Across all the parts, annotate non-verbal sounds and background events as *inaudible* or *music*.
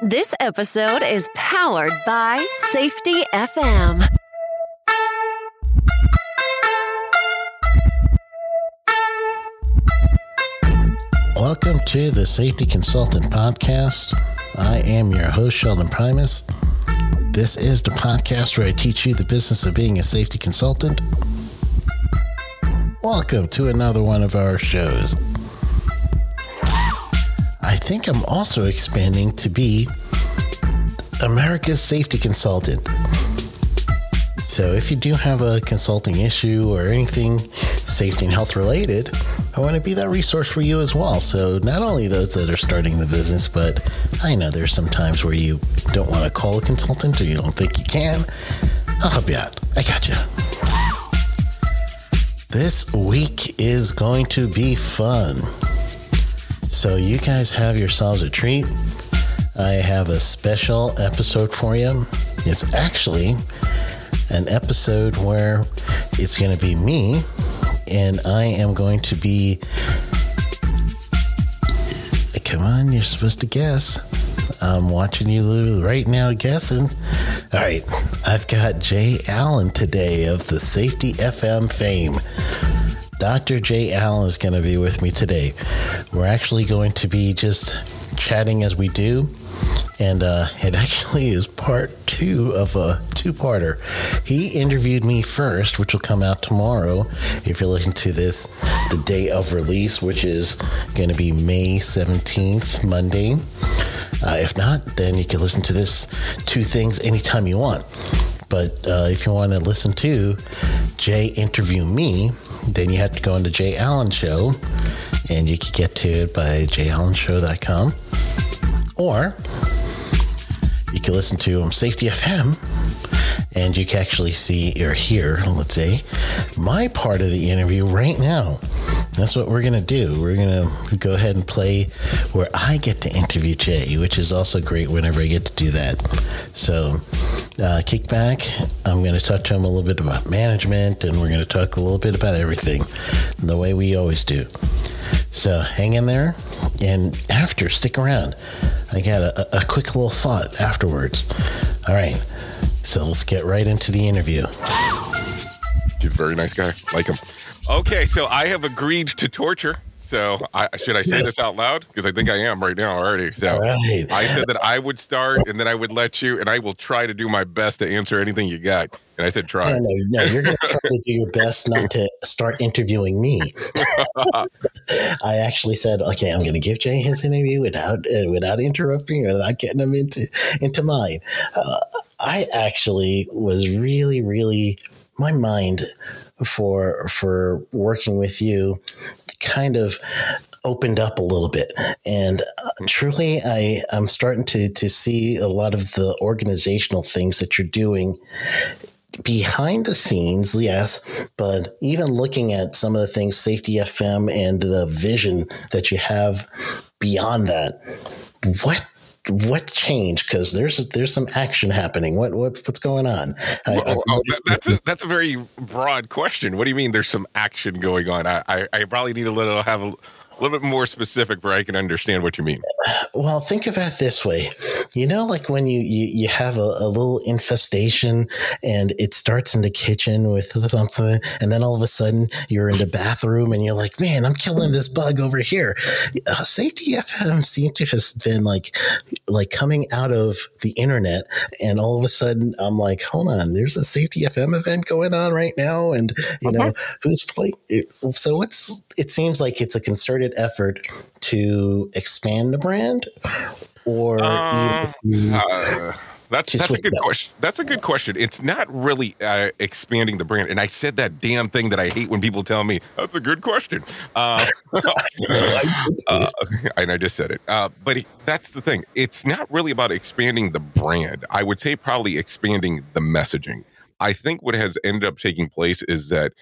This episode is powered by Safety FM. Welcome to the Safety Consultant Podcast. I am your host, Sheldon Primus. This is the podcast where I teach you the business of being a safety consultant. Welcome to another one of our shows. I think I'm also expanding to be America's safety consultant. So if you do have a consulting issue or anything safety and health related, I want to be that resource for you as well. So not only those that are starting the business, but I know there's some times where you don't want to call a consultant or you don't think you can. I'll help you out. I got you. This week is going to be fun. So you guys have yourselves a treat. I have a special episode for you. It's actually an episode where it's going to be me and I am going to be. Come on, you're supposed to guess. I'm watching you right now guessing. All right, I've got Jay Allen today of the Safety FM fame. Dr. Jay Allen is going to be with me today. We're actually going to be just chatting as we do. And uh, it *laughs* actually is part two of a two parter. He interviewed me first, which will come out tomorrow if you're listening to this the day of release, which is going to be May 17th, Monday. Uh, if not, then you can listen to this two things anytime you want. But uh, if you want to listen to Jay interview me, then you have to go on Jay Allen Show, and you can get to it by jayallenshow.com. Or you can listen to um, Safety FM, and you can actually see or hear, let's say, my part of the interview right now. That's what we're going to do. We're going to go ahead and play where I get to interview Jay, which is also great whenever I get to do that. So, uh, kick back. I'm going to talk to him a little bit about management, and we're going to talk a little bit about everything the way we always do. So, hang in there. And after, stick around. I got a, a quick little thought afterwards. All right. So, let's get right into the interview. He's a very nice guy. Like him. Okay, so I have agreed to torture. So I, should I say this out loud? Because I think I am right now already. So right. I said that I would start and then I would let you, and I will try to do my best to answer anything you got. And I said try. No, no, no you're going to try to do your best not to start interviewing me. *laughs* I actually said, okay, I'm going to give Jay his interview without uh, without interrupting or without getting him into into mine. Uh, I actually was really, really my mind for for working with you kind of opened up a little bit. And uh, truly i i'm starting to to see a lot of the organizational things that you're doing behind the scenes yes but even looking at some of the things safety fm and the vision that you have beyond that what what changed? Because there's there's some action happening. What what's what's going on? I, oh, oh, that's a, that's a very broad question. What do you mean? There's some action going on? I I, I probably need a little have a a little bit more specific where I can understand what you mean. Well, think of it this way. You know, like when you, you, you have a, a, little infestation and it starts in the kitchen with *laughs* something, and then all of a sudden you're in the bathroom and you're like, man, I'm killing this bug over here. Uh, Safety FM seems to have been like, like coming out of the internet, and all of a sudden I'm like, hold on, there's a Safety FM event going on right now, and you know who's playing. It, so what's it seems like it's a concerted effort to expand the brand or uh, uh, that's that's a good question. That's a good question. It's not really uh, expanding the brand, and I said that damn thing that I hate when people tell me. That's a good question. Uh, *laughs* *laughs* uh, and I just said it. Uh, but that's the thing. It's not really about expanding the brand. I would say probably expanding the messaging. I think what has ended up taking place is that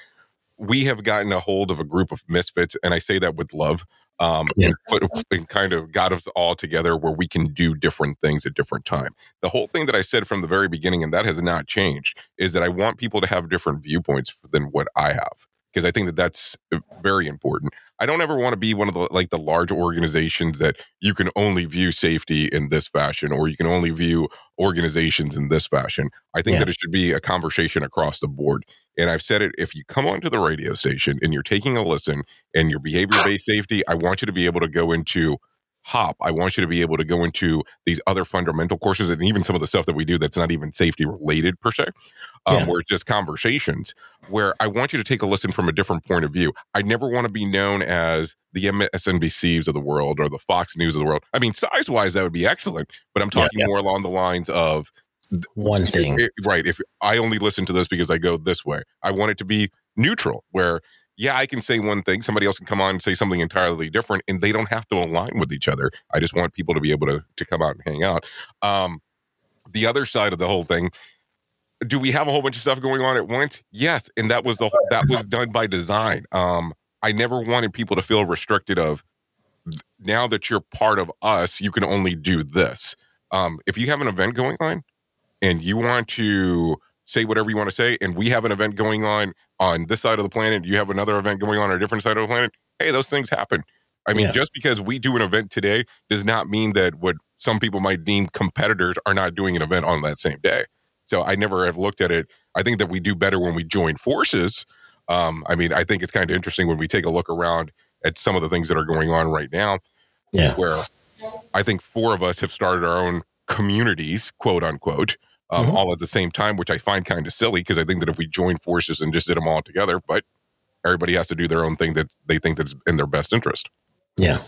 we have gotten a hold of a group of misfits, and I say that with love. Um, yeah. and, put, and kind of got us all together where we can do different things at different time. The whole thing that I said from the very beginning, and that has not changed, is that I want people to have different viewpoints than what I have. Because I think that that's uh, very important. I don't ever want to be one of the like the large organizations that you can only view safety in this fashion or you can only view organizations in this fashion. I think yeah. that it should be a conversation across the board. And I've said it if you come onto the radio station and you're taking a listen and your behavior based safety, I want you to be able to go into hop i want you to be able to go into these other fundamental courses and even some of the stuff that we do that's not even safety related per se um, yeah. where it's just conversations where i want you to take a listen from a different point of view i never want to be known as the msnbcs of the world or the fox news of the world i mean size wise that would be excellent but i'm talking yeah, yeah. more along the lines of one thing right if i only listen to this because i go this way i want it to be neutral where yeah, I can say one thing, somebody else can come on and say something entirely different, and they don't have to align with each other. I just want people to be able to to come out and hang out. Um, the other side of the whole thing, do we have a whole bunch of stuff going on at once? Yes, and that was the that was done by design. Um, I never wanted people to feel restricted of now that you're part of us, you can only do this. Um, if you have an event going on and you want to say whatever you want to say, and we have an event going on on this side of the planet, you have another event going on on a different side of the planet. Hey, those things happen. I mean, yeah. just because we do an event today does not mean that what some people might deem competitors are not doing an event on that same day. So I never have looked at it. I think that we do better when we join forces. Um, I mean, I think it's kind of interesting when we take a look around at some of the things that are going on right now. Yeah. Where I think four of us have started our own communities, quote unquote, um, mm-hmm. all at the same time, which I find kind of silly because I think that if we join forces and just did them all together, but everybody has to do their own thing that they think that's in their best interest. Yeah.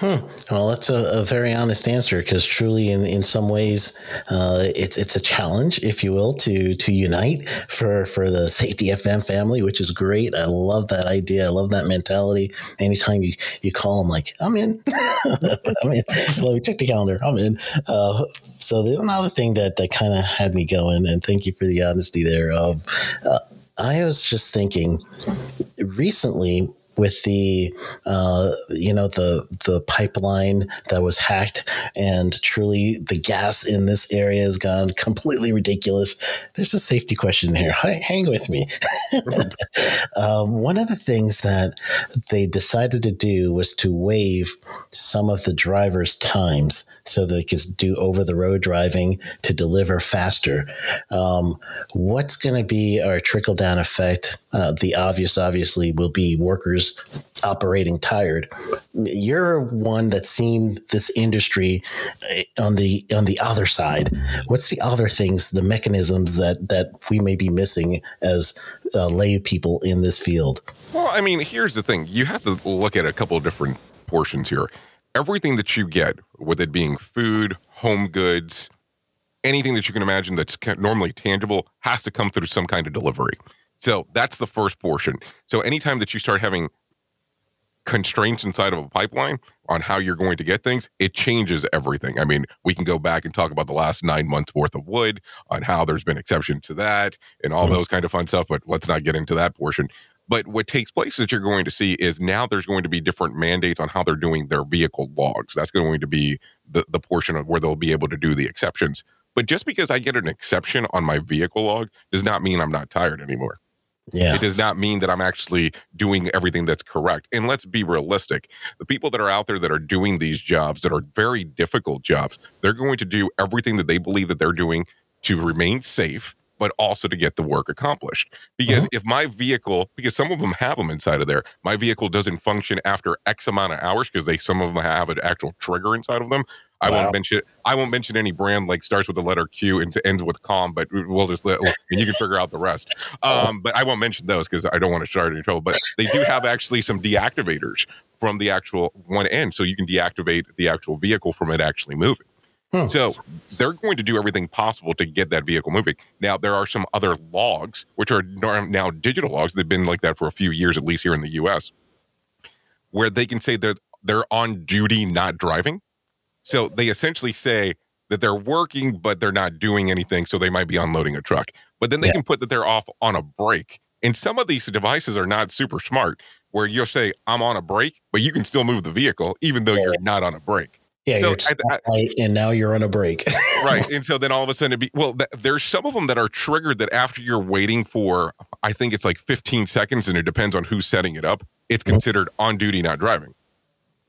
Hmm. Well, that's a, a, very honest answer because truly, in, in some ways, uh, it's it's a challenge, if you will, to to unite for for the Safety FM family, which is great. I love that idea. I love that mentality. Anytime you you call them, like I'm in, *laughs* I'm in. Let me check the calendar. I'm in. Uh, so the another thing that that kind of had me going, and thank you for the honesty there. Um, uh, I was just thinking recently with the uh, you know the the pipeline that was hacked. And truly the gas in this area has gone completely ridiculous. There's a safety question here. Hang with me. *laughs* Um, one of the things that they decided to do was to waive some of the drivers times so they could do over the road driving to deliver faster. Um, what's going to be our trickle down effect? Uh, the obvious obviously will be workers operating tired. You're one that's seen this industry eh, on the on the other side. What's the other things, the mechanisms that that we may be missing as uh, lay people in this field? Well, I mean, here's the thing: you have to look at a couple of different portions here. Everything that you get, with it being food, home goods, anything that you can imagine that's normally tangible, has to come through some kind of delivery. So that's the first portion. So anytime that you start having constraints inside of a pipeline on how you're going to get things, it changes everything. I mean, we can go back and talk about the last nine months worth of wood on how there's been exception to that and all mm-hmm. those kind of fun stuff, but let's not get into that portion. But what takes place that you're going to see is now there's going to be different mandates on how they're doing their vehicle logs. That's going to be the, the portion of where they'll be able to do the exceptions. But just because I get an exception on my vehicle log does not mean I'm not tired anymore. Yeah. It does not mean that I'm actually doing everything that's correct. And let's be realistic. The people that are out there that are doing these jobs that are very difficult jobs, they're going to do everything that they believe that they're doing to remain safe but also to get the work accomplished. Because mm-hmm. if my vehicle, because some of them have them inside of there, my vehicle doesn't function after X amount of hours because they some of them have an actual trigger inside of them. I wow. won't mention I won't mention any brand like starts with the letter Q and to ends with com, but we'll just let you can figure out the rest. Um, but I won't mention those because I don't want to start any trouble. But they do have actually some deactivators from the actual one end, so you can deactivate the actual vehicle from it actually moving. Hmm. So they're going to do everything possible to get that vehicle moving. Now, there are some other logs, which are now digital logs. They've been like that for a few years, at least here in the US, where they can say that they're on duty, not driving. So they essentially say that they're working, but they're not doing anything. So they might be unloading a truck. But then they yeah. can put that they're off on a break. And some of these devices are not super smart, where you'll say, I'm on a break, but you can still move the vehicle, even though you're not on a break. Yeah, So you're I- I- and now you're on a break. right *laughs* and so then all of a sudden it be well th- there's some of them that are triggered that after you're waiting for i think it's like 15 seconds and it depends on who's setting it up it's mm-hmm. considered on duty not driving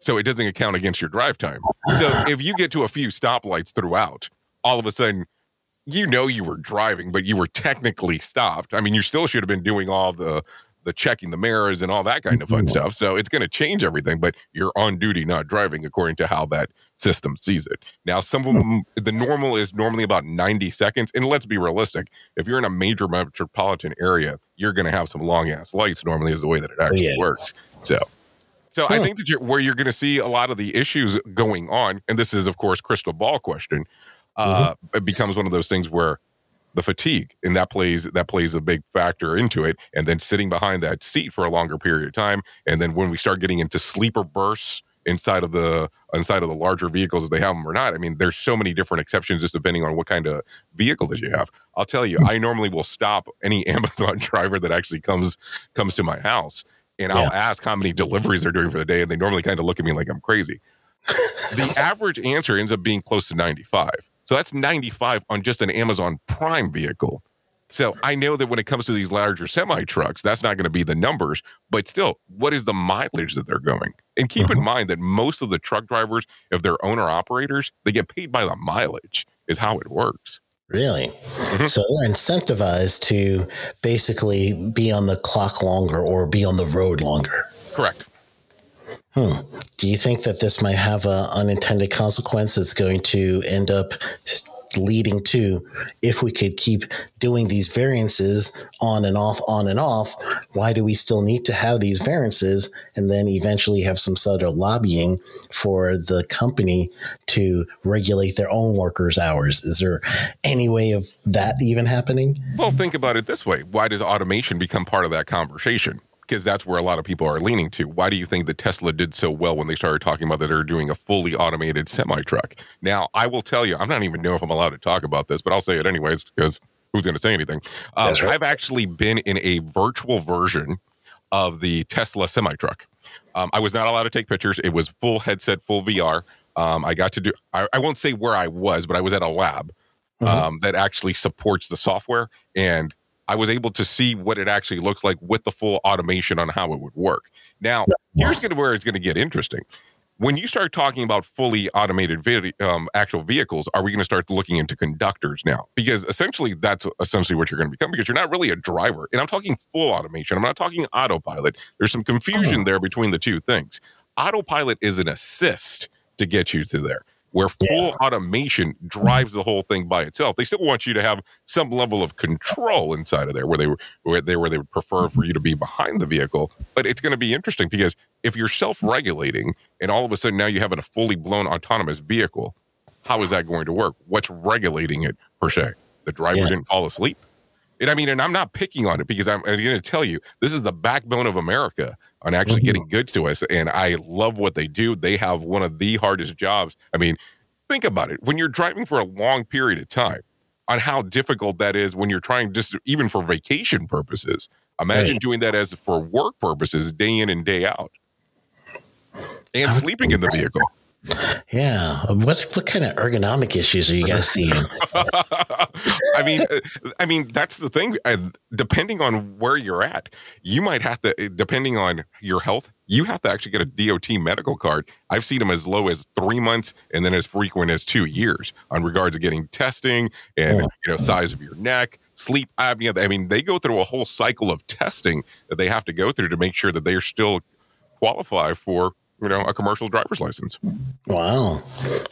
so it doesn't account against your drive time. So if you get to a few stoplights throughout all of a sudden you know you were driving but you were technically stopped. I mean you still should have been doing all the the checking the mirrors and all that kind of fun mm-hmm. stuff. So it's going to change everything but you're on duty not driving according to how that system sees it. Now some of hmm. them the normal is normally about 90 seconds and let's be realistic if you're in a major metropolitan area you're going to have some long ass lights normally is the way that it actually yeah. works. So so I think that you're, where you're going to see a lot of the issues going on, and this is of course crystal ball question, uh, Mm-hmm. it becomes one of those things where the fatigue and that plays that plays a big factor into it, and then sitting behind that seat for a longer period of time, and then when we start getting into sleeper berths inside of the inside of the larger vehicles if they have them or not. I mean, there's so many different exceptions just depending on what kind of vehicle that you have. I'll tell you, I normally will stop any *laughs* Amazon driver that actually comes comes to my house and I'll ask how many deliveries they're doing for the day, and they normally kind of look at me like I'm crazy. the *laughs* average answer ends up being close to 95. So that's 95 on just an Amazon Prime vehicle. So I know that when it comes to these larger semi trucks, that's not going to be the numbers, but still, what is the mileage that they're going? And keep in mm-hmm. mind that most of the truck drivers, if they're owner operators, they get paid by the mileage, is how it works. Really? Mhm. So they're incentivized to basically be on the clock longer or be on the road longer. Correct. Hmm. Do you think that this might have an unintended consequence that's going to end up leading to if we could keep doing these variances on and off, on and off, why do we still need to have these variances and then eventually have some sort of lobbying for the company to regulate their own workers' hours? Is there any way of that even happening? Well, think about it this way. Why does automation become part of that conversation? Because that's where a lot of people are leaning to. Why do you think that Tesla did so well when they started talking about that they're doing a fully automated semi truck? Now, I will tell you, I'm not even know if I'm allowed to talk about this, but I'll say it anyways because who's going to say anything? Um, right. I've actually been in a virtual version of the Tesla semi truck. Um, I was not allowed to take pictures. It was full headset, full VR. Um, I got to do, I, I won't say where I was, but I was at a lab Mhm. um, that actually supports the software. And I was able to see what it actually looks like with the full automation on how it would work. Now, here's gonna where it's going to get interesting. When you start talking about fully automated vid- um, actual vehicles, are we going to start looking into conductors now? Because essentially, that's essentially what you're going to become. Because you're not really a driver, and I'm talking full automation. I'm not talking autopilot. There's some confusion there between the two things. Autopilot is an assist to get you to there, where Yeah. full automation drives the whole thing by itself. They still want you to have some level of control inside of there, where they were where they where they would prefer for you to be behind the vehicle. But it's going to be interesting because if you're self-regulating and all of a sudden now you have a fully blown autonomous vehicle, how is that going to work? What's regulating it per se? The driver Yeah. didn't fall asleep. And I mean, and I'm not picking on it because I'm, I'm going to tell you this is the backbone of America on actually Mhm. getting goods to us. And I love what they do. They have one of the hardest jobs. I mean, think about it. When you're driving for a long period of time, on how difficult that is when you're trying just even for vacation purposes. Imagine doing that as for work purposes, day in and day out, and sleeping in the vehicle. Yeah. What what kind of ergonomic issues are you guys seeing? *laughs* I mean, uh, I mean that's the thing. Depending on where you're at, you might have to. uh, Depending on your health, you have to actually get a DOT medical card. I've seen them as low as three months, and then as frequent as two years on regards to getting testing and Yeah. you know size of your neck, sleep apnea. I mean, they go through a whole cycle of testing that they have to go through to make sure that they are still qualified for you know a commercial driver's license. Wow.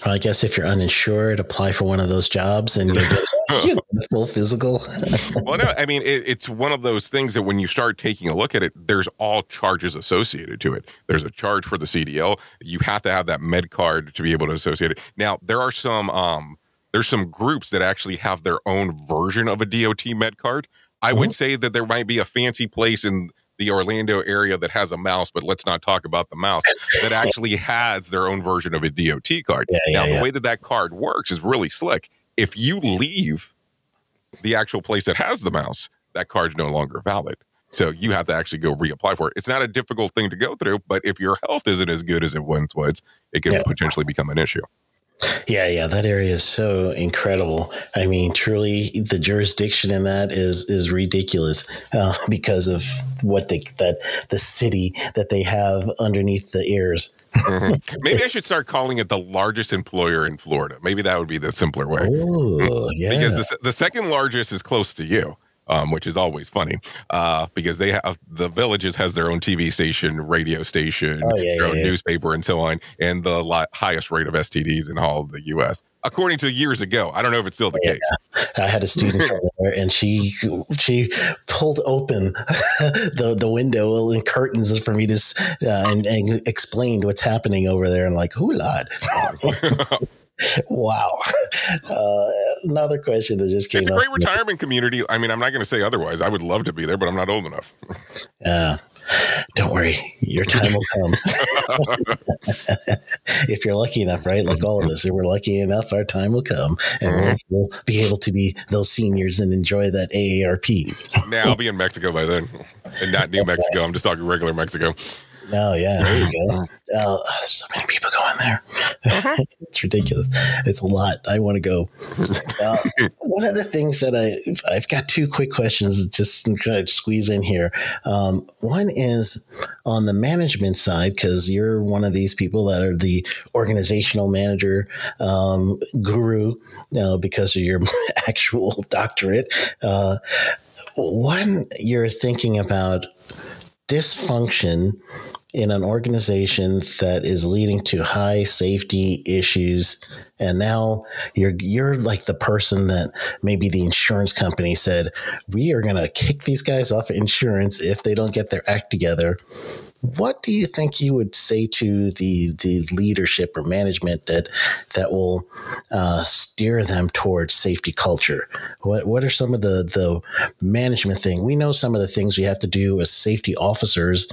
I guess if you're uninsured, apply for one of those jobs and you'll get *laughs* *laughs* you know, full physical. *laughs* well, no, I mean, it, it's one of those things that when you start taking a look at it, there's all charges associated to it. There's a charge for the CDL. You have to have that med card to be able to associate it. Now, there are some um, there's some groups that actually have their own version of a DOT med card. I would say that there might be a fancy place in the Orlando area that has a mouse, but let's not talk about the mouse that *laughs* actually has their own version of a DOT card. Yeah, yeah, now, the yeah. way that that card works is really slick. If you leave the actual place that has the mouse, that card's no longer valid. So you have to actually go reapply for it. It's not a difficult thing to go through, but if your health isn't as good as it once was, it can yeah. potentially become an issue. Yeah, yeah, that area is so incredible. I mean, truly, the jurisdiction in that is is ridiculous uh, *laughs* because of what they that the city that they have underneath the ears. mm-hmm. *laughs* Maybe I should start calling it the largest employer in Florida. Maybe that would be the simpler way. Oh, yeah. Because the, the second largest is close to you um, which is always funny uh, because they have the villages has their own TV station, radio station, oh, yeah, their own yeah, newspaper, and so on, and the li- highest rate of STDs in all of the U.S. According to years ago, I don't know if it's still the yeah. case. I had a student *laughs* from there, and she she pulled open *laughs* the the window and curtains for me to uh, and, and explained what's happening over there, and like, oh lord. *laughs* wow. Uh, another question that just came. It's a great retirement community. I mean, I'm not going to say otherwise. I would love to be there, but I'm not old enough. Yeah. Don't worry, your time will come. *laughs* if you're lucky enough, right? Like all of us, if we're lucky enough, our time will come, and mm-hmm. we'll, we'll, be able to be those seniors and enjoy that AARP. now I'll be in Mexico by then, and not New *laughs* Mexico. I'm just talking regular Mexico. Oh yeah, there you go. Uh, *laughs* so many people going there. Uh-huh. *laughs* it's ridiculous. It's a lot. I want to go. Uh, *laughs* one of the things that I I've got two quick questions just to squeeze in here. Um, one is on the management side because you're one of these people that are the organizational manager um, guru. You know, because of your actual doctorate. Uh, one, you're thinking about dysfunction in an organization that is leading to high safety issues and now you're you're like the person that maybe the insurance company said we are going to kick these guys off insurance if they don't get their act together what do you think you would say to the the leadership or management that that will uh, steer them towards safety culture? What what are some of the the management thing? We know some of the things we have to do as safety officers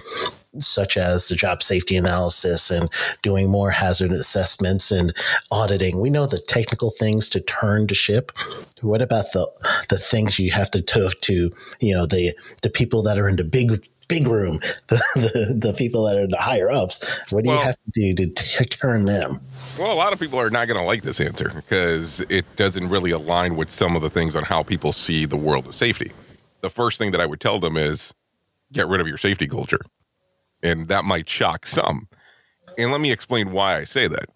such as the job safety analysis and doing more hazard assessments and auditing. We know the technical things to turn to ship. What about the the things you have to talk to you know the the people that are in the big big room, *laughs* the, the, the people that are the higher ups? What do well, you have to do to t- turn them? Well, a lot of people are not going to like this answer because it doesn't really align with some of the things on how people see the world of safety. The first thing that I would tell them is get rid of your safety culture and that might shock some. And let me explain why I say that.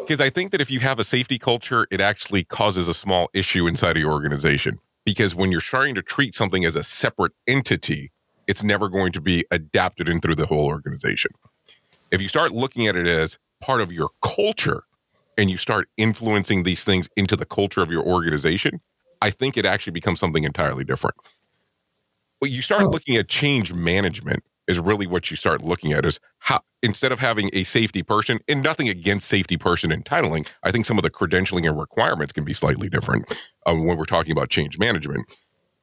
Because I think that if you have a safety culture, it actually causes a small issue inside of your organization. Because when you're starting to treat something as a separate entity, it's never going to be adapted in through the whole organization. If you start looking at it as part of your culture and you start influencing these things into the culture of your organization, I think it actually becomes something entirely different. But you start oh. looking at change management is really what you start looking at is how instead of having a safety person and nothing against safety person entitling i think some of the credentialing and requirements can be slightly different um, when we're talking about change management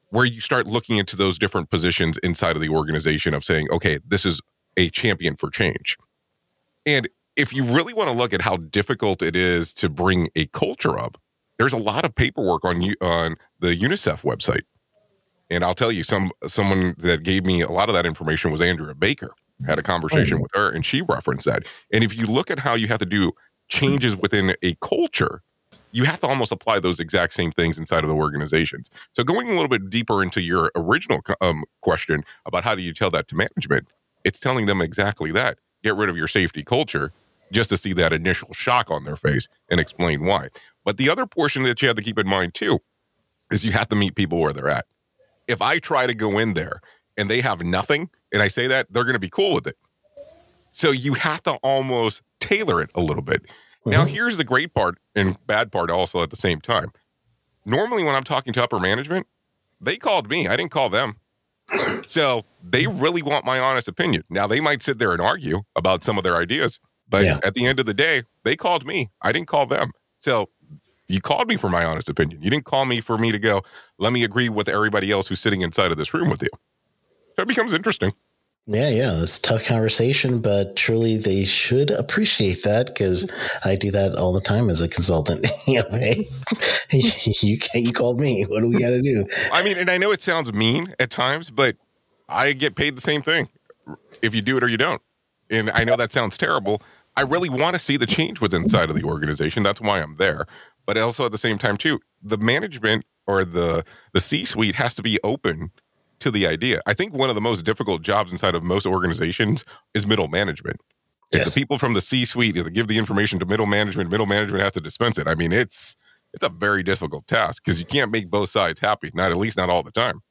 where you start looking into those different positions inside of the organization of saying okay this is a champion for change. And if you really want to look at how difficult it is to bring a culture up there's a lot of paperwork on you on the unicef website and I'll tell you, some someone that gave me a lot of that information was Andrea Baker. Had a conversation oh. with her, and she referenced that. And if you look at how you have to do changes within a culture, you have to almost apply those exact same things inside of the organizations. So going a little bit deeper into your original um, question about how do you tell that to management, it's telling them exactly that. Get rid of your safety culture just to see that initial shock on their face and explain why. But the other portion that you have to keep in mind too is you have to meet people where they're at if I try to go in there and they have nothing, and I say that, they're going to be cool with it. So you have to almost tailor it a little bit. Mm-hmm. Now, here's the great part and bad part also at the same time. Normally, when I'm talking to upper management, they called me, I didn't call them. So they really want my honest opinion. Now, they might sit there and argue about some of their ideas, but yeah. at the end of the day, they called me, I didn't call them. So you called me for my honest opinion. You didn't call me for me to go, let me agree with everybody else who's sitting inside of this room with you. So it becomes interesting. Yeah, yeah, it's tough conversation, but truly they should appreciate that because I do that all the time as a consultant. *laughs* you know, hey, *laughs* you you called me. What do we got to do? I mean, and I know it sounds mean at times, but I get paid the same thing if you do it or you don't. And I know that sounds terrible. I really want to see the change within inside of the organization. That's why I'm there. But also at the same time, too, the management or the the C-suite has to be open to the idea. I think one of the most difficult jobs inside of most organizations is middle management. It's yes. the people from the C-suite that give the information to middle management. Middle management has to dispense it. I mean, it's it's a very difficult task because you can't make both sides happy. Not at least not all the time.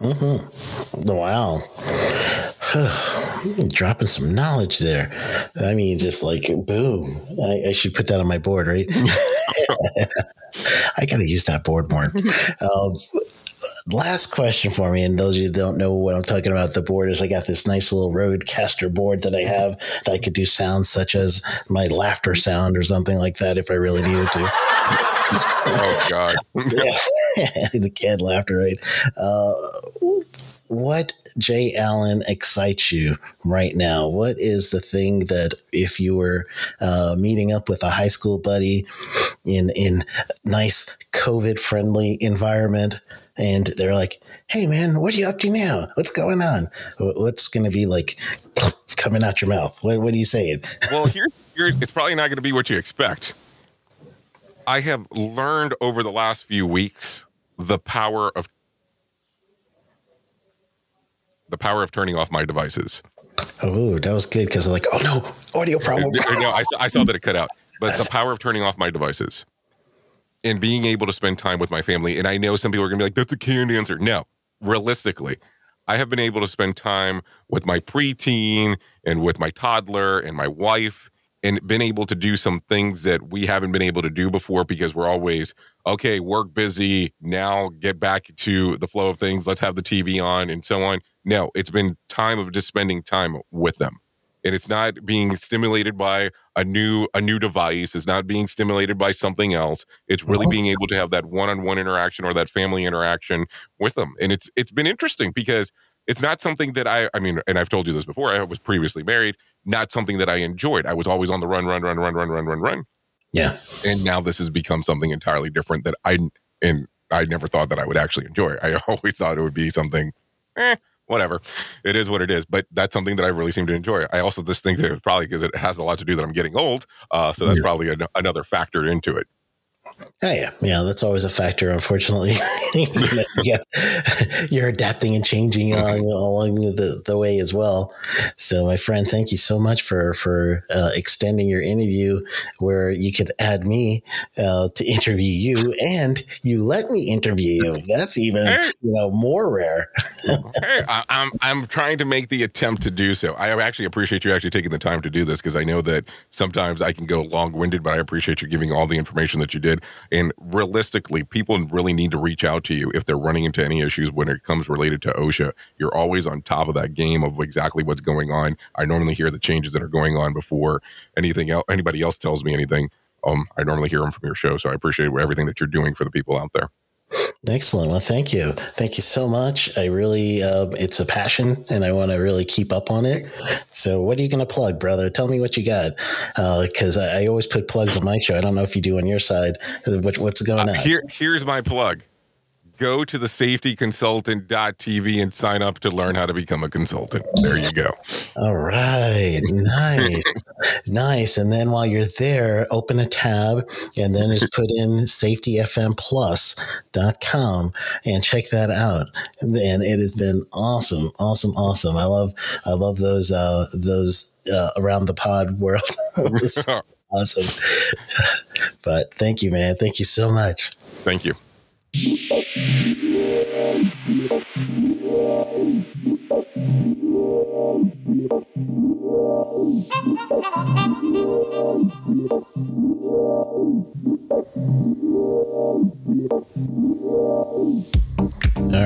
Mm-hmm. Wow. *sighs* Dropping some knowledge there. I mean, just like boom. I, I should put that on my board, right? *laughs* *laughs* I gotta use that board more. *laughs* Um, last question for me, and those of you that don't know what I'm talking about, the board is I got this nice little RODECaster board that I have that I could do sounds such as my laughter sound or something like that if I really needed to. Oh God! yeah, *laughs* the kid laughter, right? Uh, what Jay Allen excites you right now? What is the thing that if you were uh, meeting up with a high school buddy in in nice COVID friendly environment, and they're like, "Hey, man, what are you up to now? What's going on? What's going to be like coming out your mouth? What, what are you saying?" well, *laughs* here, here it's probably not going to be what you expect. I have learned over the last few weeks the power of the power of turning off my devices. Oh, that was good because I'm like, oh no, audio uh, problem. Uh, no, I, I saw that it cut out. *laughs* But the power of turning off my devices and being able to spend time with my family. And I know some people are going to be like, that's a canned answer. No, realistically, I have been able to spend time with my preteen and with my toddler and my wife and been able to do some things that we haven't been able to do before because we're always okay work busy now get back to the flow of things let's have the tv on and so on. No it's been time of just spending time with them. And it's not being stimulated by a new a new device it's not being stimulated by something else. It's really being able to have that one-on-one interaction or that family interaction with them. And it's it's been interesting because it's not something that I, I mean, and I've told you this before. I was previously married, not something that I enjoyed. I was always on the run, run, run, run, run, run, run, run. Yeah. And now this has become something entirely different that I, and I never thought that I would actually enjoy. I *laughs* always thought it would be something, eh, whatever. It is what it is. But that's something that I really seem to enjoy. I also just think that it's probably because it has a lot to do that I'm getting old. Uh, so that's yeah. probably an, another factor into it. Oh, yeah, yeah, that's always a factor. Unfortunately, *laughs* yeah, you're adapting and changing *laughs* along, along the, the way as well. So, my friend, thank you so much for for uh, extending your interview, where you could add me uh, to interview you, and you let me interview you. That's even you know more rare. hey, I, I'm I'm trying to make the attempt to do so. I actually appreciate you actually taking the time to do this because I know that sometimes I can go long winded, but I appreciate you giving all the information that you did. And realistically, people really need to reach out to you if they're running into any issues when it comes related to OSHA. You're always on top of that game of exactly what's going on. I normally hear the changes that are going on before anything else, anybody else tells me anything. Um, I normally hear them from your show, so I appreciate everything that you're doing for the people out there. Excellent. Well, thank you. Thank you so much. I really, uh, it's a passion and I want to really keep up on it. So, what are you going to plug, brother? Tell me what you got. Because uh, I, I, always put plugs on my show. I don't know if you do on your side. What, what's going uh, on? Here, here's my plug go to the safetyconsultant.tv and sign up to learn how to become a consultant. There you go. All right. *laughs* Nice. nice. And then while you're there, open a tab and then just put in safetyfmplus.com and check that out. And it has been awesome. Awesome. Awesome. I love, I love those, uh, those, uh, around the pod *laughs* world. *laughs* awesome. but thank you, man. Thank you so much. Thank you. All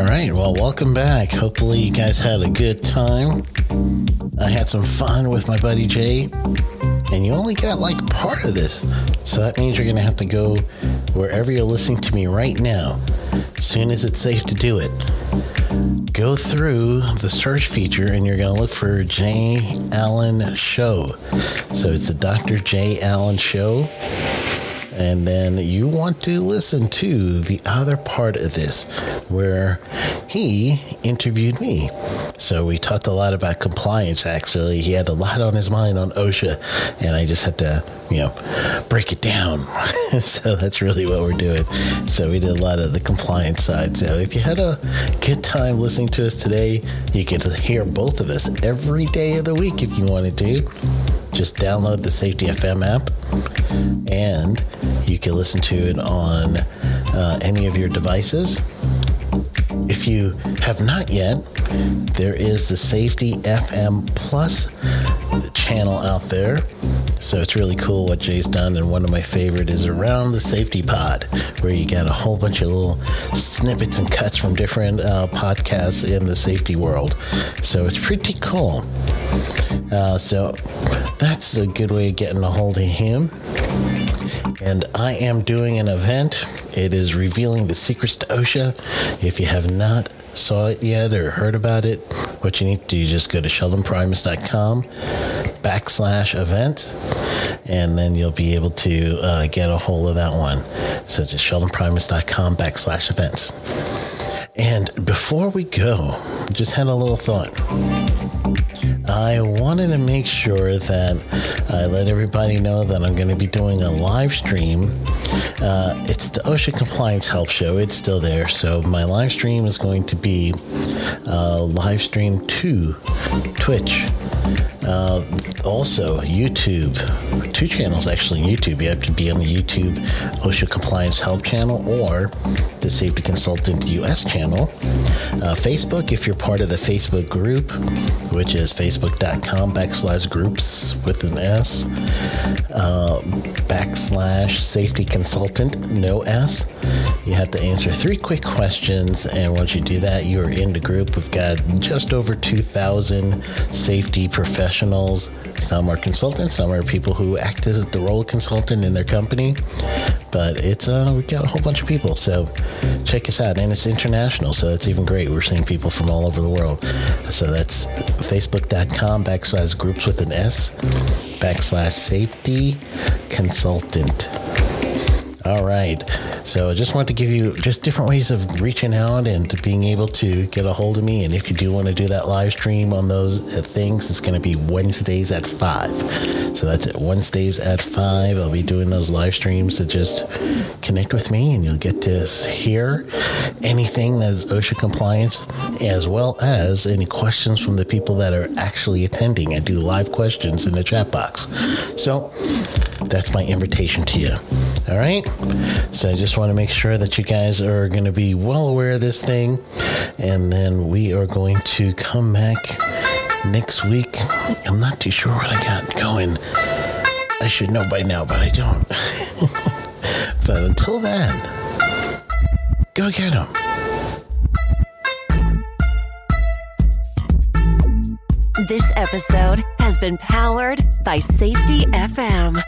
right. Well, welcome back. Hopefully, you guys had a good time. I had some fun with my buddy Jay, and you only got like part of this. So that means you're going to have to go wherever you're listening to me right now, as soon as it's safe to do it. Go through the search feature and you're going to look for Jay Allen Show. So it's a Dr. Jay Allen Show And then you want to listen to the other part of this where he interviewed me. So we talked a lot about compliance, actually. He had a lot on his mind on OSHA, and I just had to, you know, break it down. *laughs* so that's really what we're doing. So we did a lot of the compliance side. So if you had a good time listening to us today, you can hear both of us every day of the week if you wanted to. Just download the Safety FM app and you can listen to it on uh, any of your devices. If you have not yet, there is the Safety FM Plus channel out there. So it's really cool what Jay's done. And one of my favorite is around the safety pod, where you get a whole bunch of little snippets and cuts from different uh, podcasts in the safety world. So it's pretty cool. Uh, so that's a good way of getting a hold of him. And I am doing an event. It is revealing the secrets to OSHA. If you have not saw it yet or heard about it, what you need to do is just go to sheldonprimus.com backslash event and then you'll be able to uh, get a hold of that one. So just sheldonprimus.com backslash events. And before we go, just had a little thought. I wanted to make sure that I let everybody know that I'm going to be doing a live stream. Uh, it's the OSHA Compliance Help Show. It's still there. So my live stream is going to be uh, live stream to Twitch. Uh, also, YouTube, two channels actually. YouTube, you have to be on the YouTube OSHA Compliance Help channel or the Safety Consultant US channel. Uh, Facebook, if you're part of the Facebook group, which is facebook.com backslash groups with an S, uh, backslash safety consultant, no S. You have to answer three quick questions, and once you do that, you are in the group. We've got just over 2,000 safety professionals. Some are consultants, some are people who act as the role consultant in their company. But it's uh, we've got a whole bunch of people, so check us out, and it's international, so that's even great. We're seeing people from all over the world. So that's facebook.com backslash groups with an S backslash safety consultant. All right. So I just want to give you just different ways of reaching out and being able to get a hold of me. And if you do want to do that live stream on those uh, things, it's going to be Wednesdays at 5. So that's it. Wednesdays at 5. I'll be doing those live streams to just connect with me and you'll get to hear anything that is OSHA compliance as well as any questions from the people that are actually attending. I do live questions in the chat box. So that's my invitation to you. All right. So I just want to make sure that you guys are going to be well aware of this thing. And then we are going to come back next week. I'm not too sure what I got going. I should know by now, but I don't. *laughs* but until then, go get them. This episode has been powered by Safety FM.